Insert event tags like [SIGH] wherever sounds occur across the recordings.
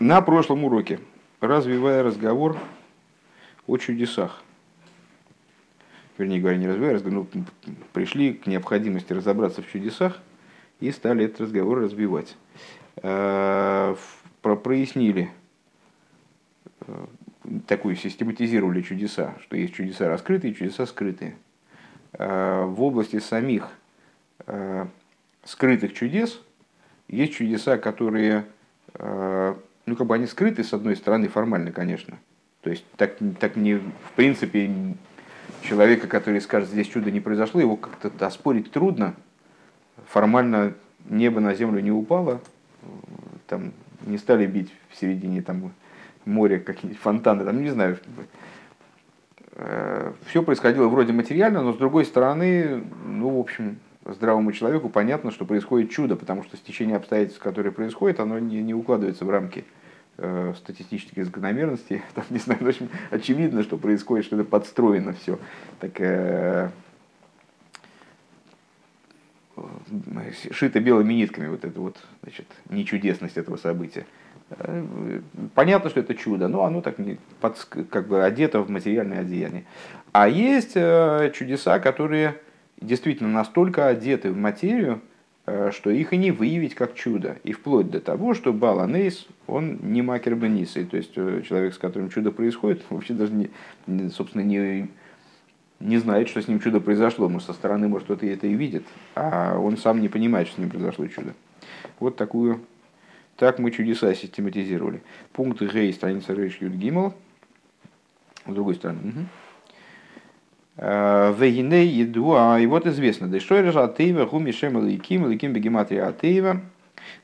На прошлом уроке, развивая разговор о чудесах, вернее говоря, не развивая разговор, но пришли к необходимости разобраться в чудесах и стали этот разговор развивать. Э, прояснили, э, такую систематизировали чудеса, что есть чудеса раскрытые и чудеса скрытые. Э, в области самих скрытых чудес есть чудеса, которые ну, как бы они скрыты, с одной стороны, формально, конечно. То есть, так, так не, в принципе, человека, который скажет, здесь чудо не произошло, его как-то оспорить трудно. Формально небо на землю не упало, там не стали бить в середине там, моря какие-нибудь фонтаны, там, не знаю. Э, Все происходило вроде материально, но с другой стороны, ну, в общем, здравому человеку понятно, что происходит чудо, потому что стечение обстоятельств, которое происходит, оно не, не укладывается в рамки э, статистических закономерностей. [LAUGHS] Там, не знаю, общем, очевидно, что происходит, что это подстроено все. Так, э, шито белыми нитками вот это вот, значит, нечудесность этого события. Э, понятно, что это чудо, но оно так не под, как бы одето в материальное одеяние. А есть э, чудеса, которые действительно настолько одеты в материю, э, что их и не выявить как чудо. И вплоть до того, что Баланейс, он не макер бенисой, то есть э, человек, с которым чудо происходит, [LAUGHS] вообще даже, не, собственно, не, не знает, что с ним чудо произошло. Но со стороны, может, кто-то это и видит, а он сам не понимает, что с ним произошло чудо. Вот такую, так мы чудеса систематизировали. Пункт Гей, страница Рейш Юд С другой стороны. Угу. Вегине едуа, и вот известно, да что режа атеева, гуми шем лейким, лейким бегематрия атеева,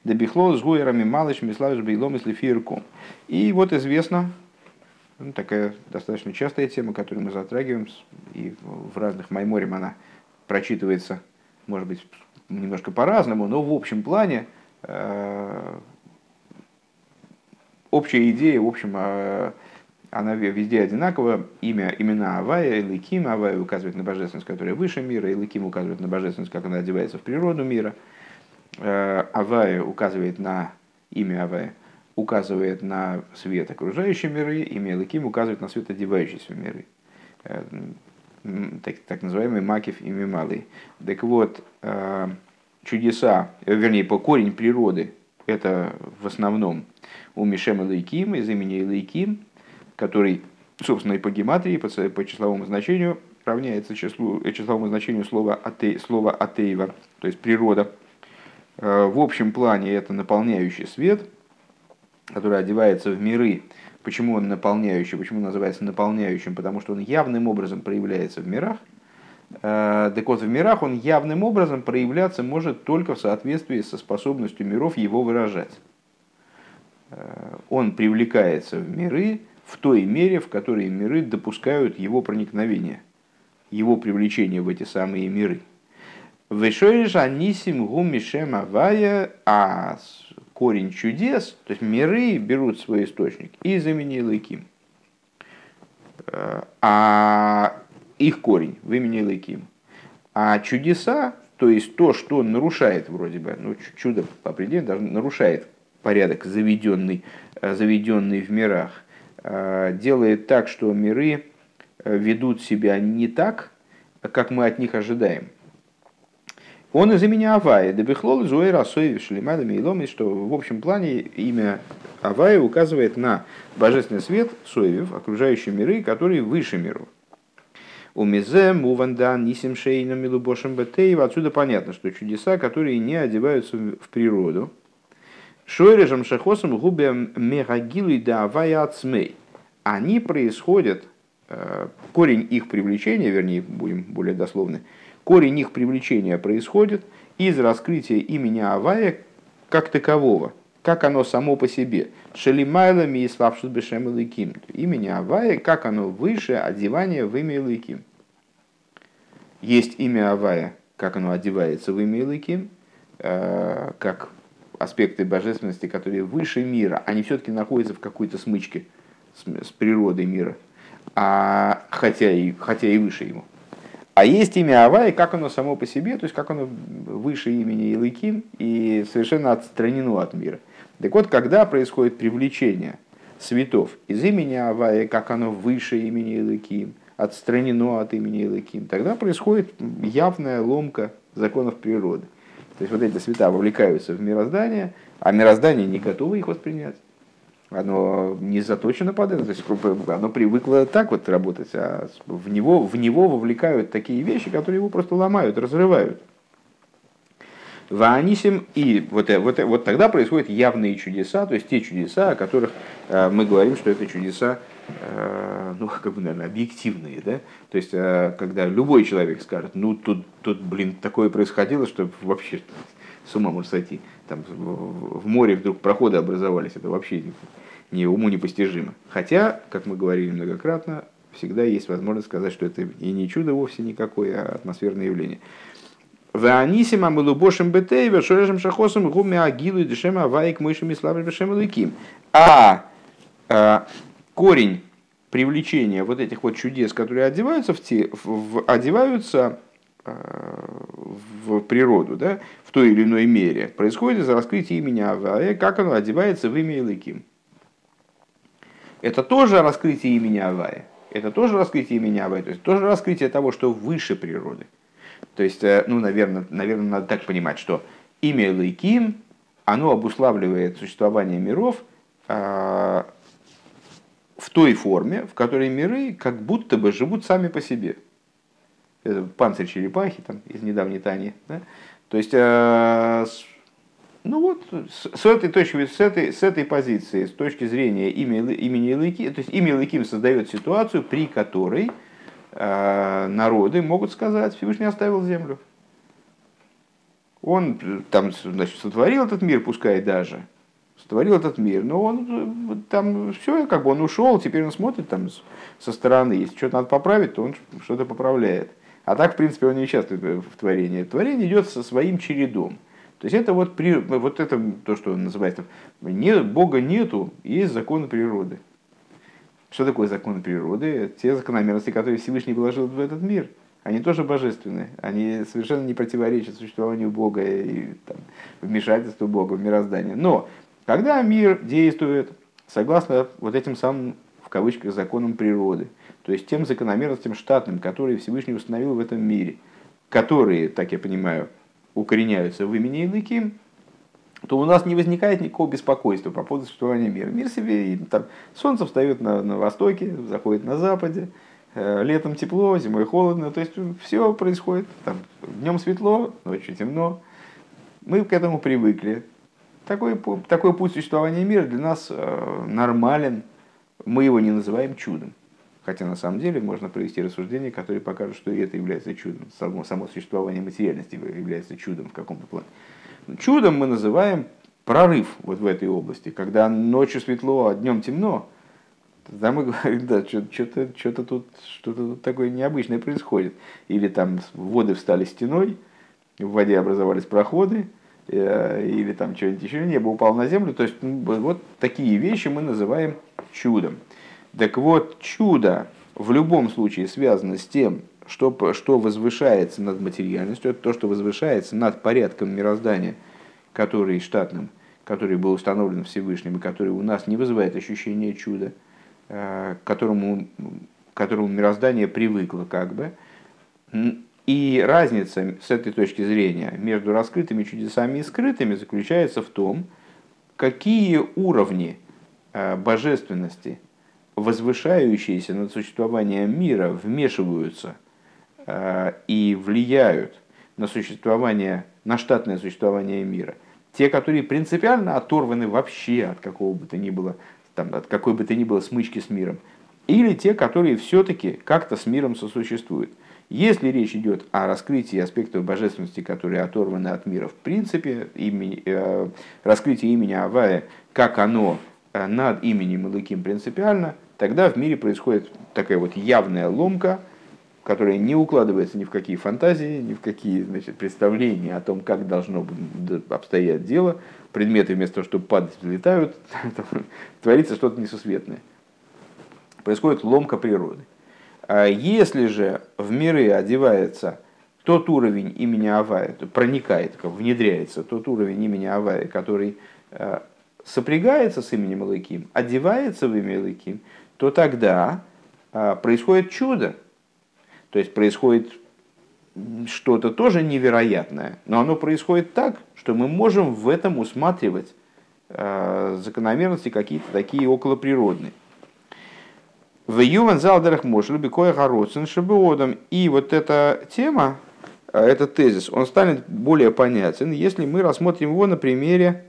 да бихло с гуерами малыш, миславиш бейлом, если фирком. И вот известно, ну, такая достаточно частая тема, которую мы затрагиваем, и в разных майморем она прочитывается, может быть, немножко по-разному, но в общем плане э, общая идея, в общем, э, она везде одинакова. Имя, имена Авая, Эликим, Авая указывает на божественность, которая выше мира, Эликим указывает на божественность, как она одевается в природу мира. Э, Авая указывает на имя Авая, указывает на свет окружающей миры, имя Эликим указывает на свет одевающейся в миры. Э, так, так называемый Макив и Мималый. Так вот, э, чудеса, вернее, по корень природы, это в основном у Мишема Лейким, из имени Лейким, который, собственно, и по гематрии, по, по числовому значению равняется числу, э, числовому значению слова, ате, слова атеева, то есть природа. Э, в общем плане это наполняющий свет, который одевается в миры. Почему он наполняющий? Почему он называется наполняющим? Потому что он явным образом проявляется в мирах. Э, так вот, в мирах он явным образом проявляться может только в соответствии со способностью миров его выражать. Он привлекается в миры в той мере, в которой миры допускают его проникновение, его привлечение в эти самые миры. Вешойш анисим гумишем авая, а корень чудес, то есть миры берут свой источник из имени Лыким. А их корень в имени Лыким. А чудеса, то есть то, что нарушает вроде бы, ну чудо по определению даже нарушает порядок, заведенный, заведенный в мирах, делает так, что миры э, ведут себя не так, как мы от них ожидаем. Он из имени Авая, Дебихлол, Зуэй, Расой, Шлемадами и Ломис, что в общем плане имя Авая указывает на божественный свет, Соевев, окружающие миры, которые выше миров. У Мизе, Муванда, Нисим Шейна, Милубошем Бетеева. Отсюда понятно, что чудеса, которые не одеваются в природу, Шойрежем шахосом губе мегагилу и давая ацмей. Они происходят, э, корень их привлечения, вернее, будем более дословны, корень их привлечения происходит из раскрытия имени Авая как такового, как оно само по себе. Шелимайлами и славшут бешем Илыким. Имени Авая, как оно выше одевания в имя Илыким. Есть имя Авая, как оно одевается в имя Илыким, э, как аспекты божественности, которые выше мира, они все-таки находятся в какой-то смычке с, с природой мира, а, хотя, и, хотя и выше ему. А есть имя Авай, как оно само по себе, то есть как оно выше имени Илыким и совершенно отстранено от мира. Так вот, когда происходит привлечение светов из имени Авая, как оно выше имени Илыким, отстранено от имени Илыким, тогда происходит явная ломка законов природы. То есть вот эти света вовлекаются в мироздание, а мироздание не готово их воспринять. Оно не заточено под это, то есть оно привыкло так вот работать, а в него, в него вовлекают такие вещи, которые его просто ломают, разрывают. Ванисим и вот, э, вот, э, вот тогда происходят явные чудеса, то есть те чудеса, о которых э, мы говорим, что это чудеса, ну, как бы, наверное, объективные, да? То есть, когда любой человек скажет, ну, тут, тут, блин, такое происходило, что вообще с ума может сойти. Там в море вдруг проходы образовались, это вообще не уму непостижимо. Хотя, как мы говорили многократно, всегда есть возможность сказать, что это и не чудо вовсе никакое, а атмосферное явление. Ваанисима мылубошим бетей, вершорешем шахосом, гуме агилу и дешема аваик мышами славы бешем луким. А, а корень привлечения вот этих вот чудес, которые одеваются в, те, в, в одеваются а, в природу, да, в той или иной мере, происходит из-за раскрытия имени Авая, как оно одевается в имя Илыким. Это тоже раскрытие имени Авая. Это тоже раскрытие имени Авая, то есть тоже раскрытие того, что выше природы. То есть, э, ну, наверное, наверное, надо так понимать, что имя Лейким, оно обуславливает существование миров э, в той форме, в которой миры как будто бы живут сами по себе. Это панцирь черепахи там, из недавней Тани. Да? То есть, э, ну вот, с, с этой точки, с этой, с этой позиции, с точки зрения имени, имени Лейким, то есть имя Лейким создает ситуацию, при которой Э, народы могут сказать, Всевышний оставил землю. Он э, там значит, сотворил этот мир, пускай даже, сотворил этот мир, но он э, там все, как бы он ушел, теперь он смотрит там со стороны, если что-то надо поправить, то он что-то поправляет. А так, в принципе, он не участвует в творении. Творение идет со своим чередом. То есть это вот, при, вот это то, что называется, не, Бога нету, есть законы природы. Что такое законы природы? Те закономерности, которые Всевышний вложил в этот мир. Они тоже божественны. Они совершенно не противоречат существованию Бога и там, вмешательству Бога в мироздание. Но когда мир действует согласно вот этим самым, в кавычках, законам природы, то есть тем закономерностям штатным, которые Всевышний установил в этом мире, которые, так я понимаю, укореняются в имени Илыким, то у нас не возникает никакого беспокойства по поводу существования мира. Мир себе, там, солнце встает на, на востоке, заходит на западе, э, летом тепло, зимой холодно, то есть все происходит, там, днем светло, ночью темно. Мы к этому привыкли. Такой, такой путь существования мира для нас э, нормален, мы его не называем чудом. Хотя на самом деле можно провести рассуждение, которое покажет, что и это является чудом. Само, само существование материальности является чудом в каком-то плане. Чудом мы называем прорыв вот в этой области, когда ночью светло, а днем темно. Тогда мы говорим, да, что-то, что-то тут, что-то тут такое необычное происходит. Или там воды встали стеной, в воде образовались проходы, или там что-нибудь еще, небо упало на землю. То есть вот такие вещи мы называем чудом. Так вот, чудо в любом случае связано с тем, что, что возвышается над материальностью, это то, что возвышается над порядком мироздания, который штатным, который был установлен Всевышним, и который у нас не вызывает ощущения чуда, э, к которому, к которому мироздание привыкло как бы. И разница с этой точки зрения между раскрытыми чудесами и скрытыми заключается в том, какие уровни э, божественности, возвышающиеся над существованием мира, вмешиваются – Э, и влияют на существование, на штатное существование мира. Те, которые принципиально оторваны вообще от какого бы то ни было, там, от какой бы то ни было смычки с миром. Или те, которые все-таки как-то с миром сосуществуют. Если речь идет о раскрытии аспектов божественности, которые оторваны от мира в принципе, имени, э, раскрытие имени Авая, как оно э, над именем Илыким принципиально, тогда в мире происходит такая вот явная ломка – которая не укладывается ни в какие фантазии, ни в какие значит, представления о том, как должно обстоять дело. Предметы вместо того, чтобы падать, взлетают, [LAUGHS] творится что-то несусветное. Происходит ломка природы. А если же в миры одевается тот уровень имени Авая, проникает, внедряется тот уровень имени Авая, который э, сопрягается с именем Элыким, одевается в имя Элыким, то тогда а, происходит чудо. То есть происходит что-то тоже невероятное, но оно происходит так, что мы можем в этом усматривать а, закономерности какие-то такие околоприродные. В Юван Залдерах Мошель Бекоя Хароцин Шабиодом. И вот эта тема, а, этот тезис, он станет более понятен, если мы рассмотрим его на примере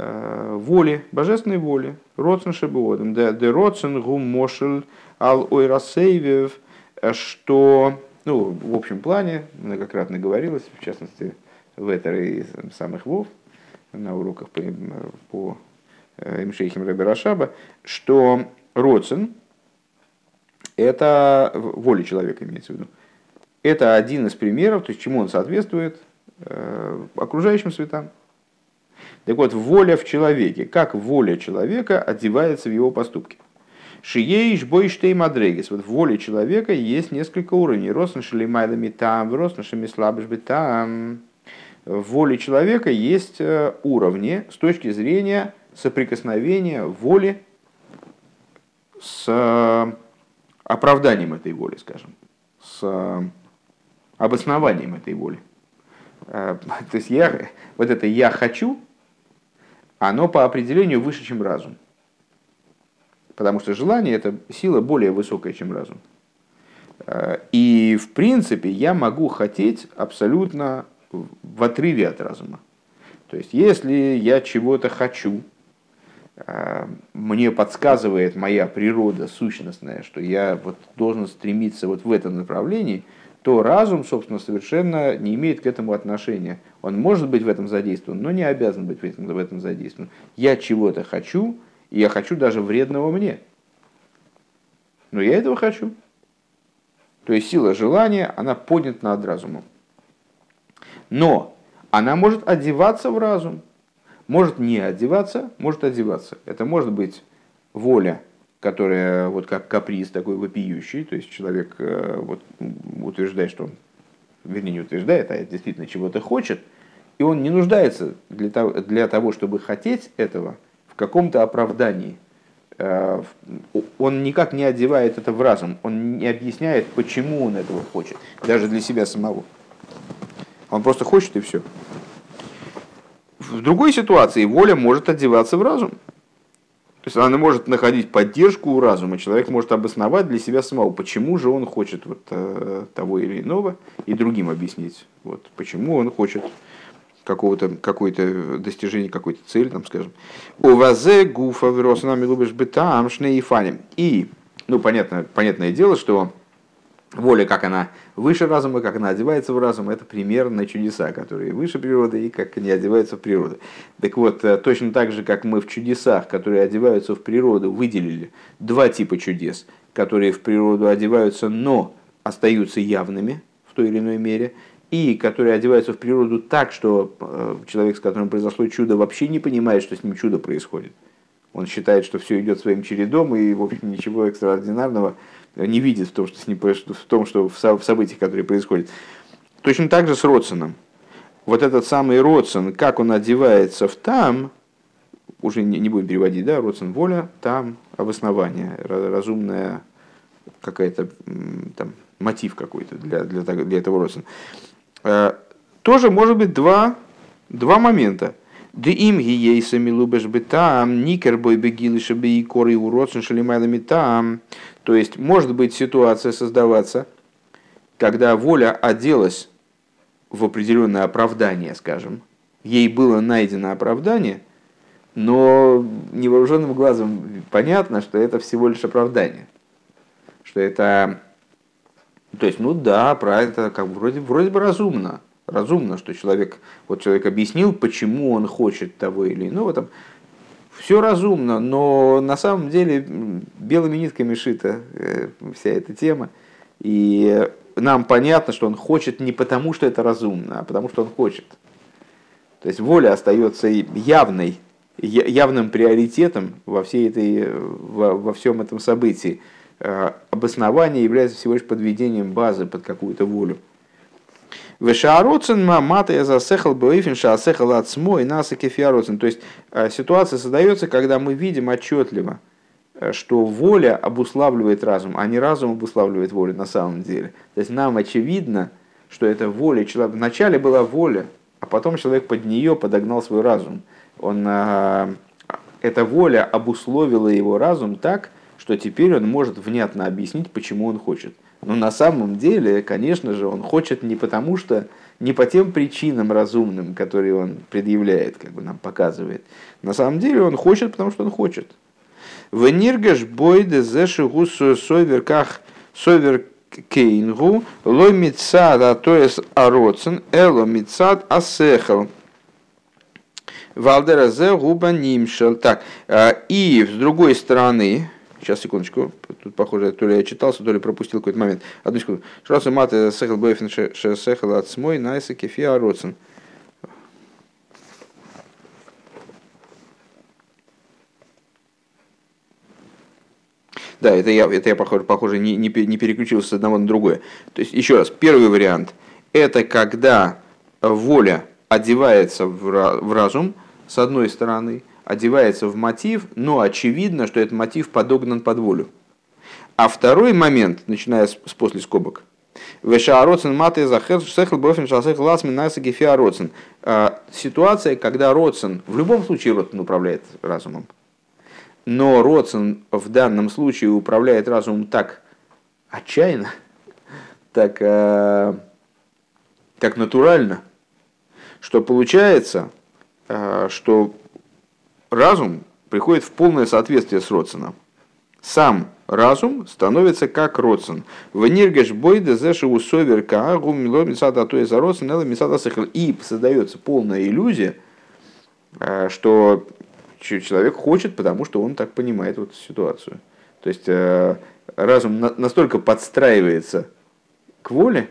Э, воли, божественной воли, Роцен Шебуодом, де Роцен Гум Мошель Ал Ойрасейвев, э, что, ну, в общем плане, многократно говорилось, в частности, в этой самых Вов, на уроках по, по э, Имшейхим Рабирашаба, что Роцен – это воля человека, имеется в виду. Это один из примеров, то есть чему он соответствует окружающим светам. Так вот, воля в человеке. Как воля человека одевается в его поступки? Шиеиш бойштей мадрегис. Вот в воле человека есть несколько уровней. Росн шелимайлами там, росн шемислабышби там. В воле человека есть э, уровни с точки зрения соприкосновения воли с э, оправданием этой воли, скажем, с э, обоснованием этой воли. [LAUGHS] То есть я, вот это «я хочу», оно по определению выше, чем разум. Потому что желание – это сила более высокая, чем разум. Э, и, в принципе, я могу хотеть абсолютно в отрыве от разума. То есть, если я чего-то хочу, э, мне подсказывает моя природа сущностная, что я вот должен стремиться вот в этом направлении – то разум, собственно, совершенно не имеет к этому отношения. Он может быть в этом задействован, но не обязан быть в этом, в этом задействован. Я чего-то хочу, и я хочу даже вредного мне. Но я этого хочу. То есть сила желания, она поднята над разумом. Но она может одеваться в разум, может не одеваться, может одеваться. Это может быть воля которая вот как каприз такой вопиющий, то есть человек э, вот, утверждает, что он, вернее не утверждает, а действительно чего-то хочет, и он не нуждается для того, для того чтобы хотеть этого в каком-то оправдании. Э, он никак не одевает это в разум, он не объясняет, почему он этого хочет, даже для себя самого. Он просто хочет и все. В другой ситуации воля может одеваться в разум. То есть она может находить поддержку у разума, человек может обосновать для себя самого, почему же он хочет вот э, того или иного, и другим объяснить, вот, почему он хочет какого-то какое-то достижение какой-то цели, там, скажем. У вазе гуфа вирос нами любишь бытам шнеифаним. И, ну, понятно, понятное дело, что воля, как она выше разума, как она одевается в разум, это пример на чудеса, которые выше природы и как они одеваются в природу. Так вот, э, точно так же, как мы в чудесах, которые одеваются в природу, выделили два типа чудес, которые в природу одеваются, но остаются явными в той или иной мере, и которые одеваются в природу так, что э, человек, с которым произошло чудо, вообще не понимает, что с ним чудо происходит. Он считает, что все идет своим чередом, и, в общем, ничего экстраординарного не видит в том, что, с ним, в том, что в событиях, которые происходят. Точно так же с Родсоном. Вот этот самый Родсон, как он одевается в там, уже не, не будем переводить, да, Родсон воля, там обоснование, разумная какая-то там мотив какой-то для, для, для этого Родсона. Э, тоже может быть два, два момента. Да им гиейса милубеш бы там, никер бой бегилыша бы и коры у Родсон шалимайлами там. То есть может быть ситуация создаваться, когда воля оделась в определенное оправдание, скажем, ей было найдено оправдание, но невооруженным глазом понятно, что это всего лишь оправдание. Что это, то есть, ну да, правильно, как вроде, вроде бы разумно. Разумно, что человек, вот человек объяснил, почему он хочет того или иного, там, все разумно, но на самом деле белыми нитками шита э, вся эта тема. И нам понятно, что он хочет не потому, что это разумно, а потому, что он хочет. То есть воля остается явной, явным приоритетом во, всей этой, во, во всем этом событии. Э, обоснование является всего лишь подведением базы под какую-то волю. Вешаароцен мата я засехал бэйфин шаасехал от смо и нас. То есть э, ситуация создается, когда мы видим отчетливо, э, что воля обуславливает разум, а не разум обуславливает волю на самом деле. То есть нам очевидно, что это воля человека. Вначале была воля, а потом человек под нее подогнал свой разум. Он, э, эта воля обусловила его разум так, что теперь он может внятно объяснить, почему он хочет. Но на самом деле, конечно же, он хочет не потому, что не по тем причинам разумным, которые он предъявляет, как бы нам показывает. На самом деле он хочет, потому что он хочет. В ниргаш бойде зешигу соверках совер кейнгу мицад а то есть ароцен эло мицад асехал. Валдера зе губа нимшел. Так, а, и с другой стороны, Сейчас, секундочку. Тут, похоже, то ли я читался, то ли пропустил какой-то момент. Одну секунду. Шрасу маты сехал бэйфен сехал от смой найса кефия роцен. Да, это я, это я похоже, похоже не, не, не переключился с одного на другое. То есть, еще раз, первый вариант – это когда воля одевается в, в разум, с одной стороны, одевается в мотив, но очевидно, что этот мотив подогнан под волю. А второй момент, начиная с, с после скобок, Вешаароцен маты захехл бофин шасех лас минайса гефиа роцен. А, ситуация, когда Роцен, в любом случае Роцен управляет разумом, но Роцен в данном случае управляет разумом так отчаянно, [LAUGHS] так, а, так натурально, что получается, а, что разум приходит в полное соответствие с Родсоном. Сам разум становится как Родсон. В ниргеш бойде зешеву совер каагу мило мисада то из Родсон эла мисада сехл. И создается полная иллюзия, э, что человек хочет, потому что он так понимает вот ситуацию. То есть э, разум настолько подстраивается к воле,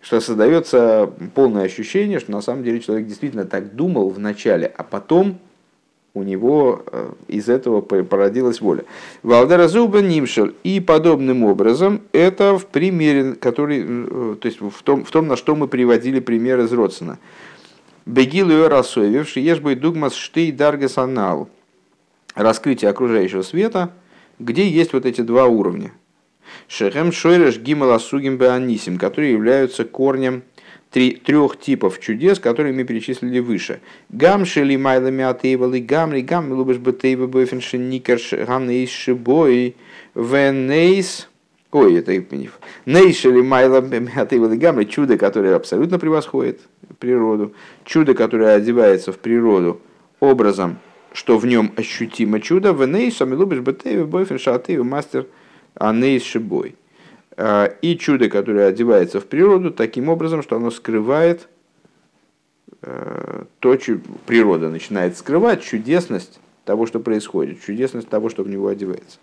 что создается полное ощущение, что на самом деле человек действительно так думал в начале, а потом у него э, из этого породилась воля. Валдера Зуба Нимшел. И подобным образом это в примере, который, э, то есть в том, в том, на что мы приводили пример из Родсона. Бегил и рассоевевший, ешбой дугмас штей даргасанал. Раскрытие окружающего света, где есть вот эти два уровня. Шехем шойреш гимала беанисим, которые являются корнем три, трех типов чудес, которые мы перечислили выше. Гам шели майлами атеевалы гамри, гам лубаш бетейва бойфенши никерш ганейс шибой венейс... Ой, это Нейшели майлами атеевалы гамри, чудо, которое абсолютно превосходит природу, чудо, которое одевается в природу образом, что в нем ощутимо чудо, венейс, амилубаш бетейва бойфенши атеева мастер анейс шибой. Э, и чудо, которое одевается в природу таким образом, что оно скрывает э, то, что природа начинает скрывать чудесность того, что происходит, чудесность того, что в него одевается.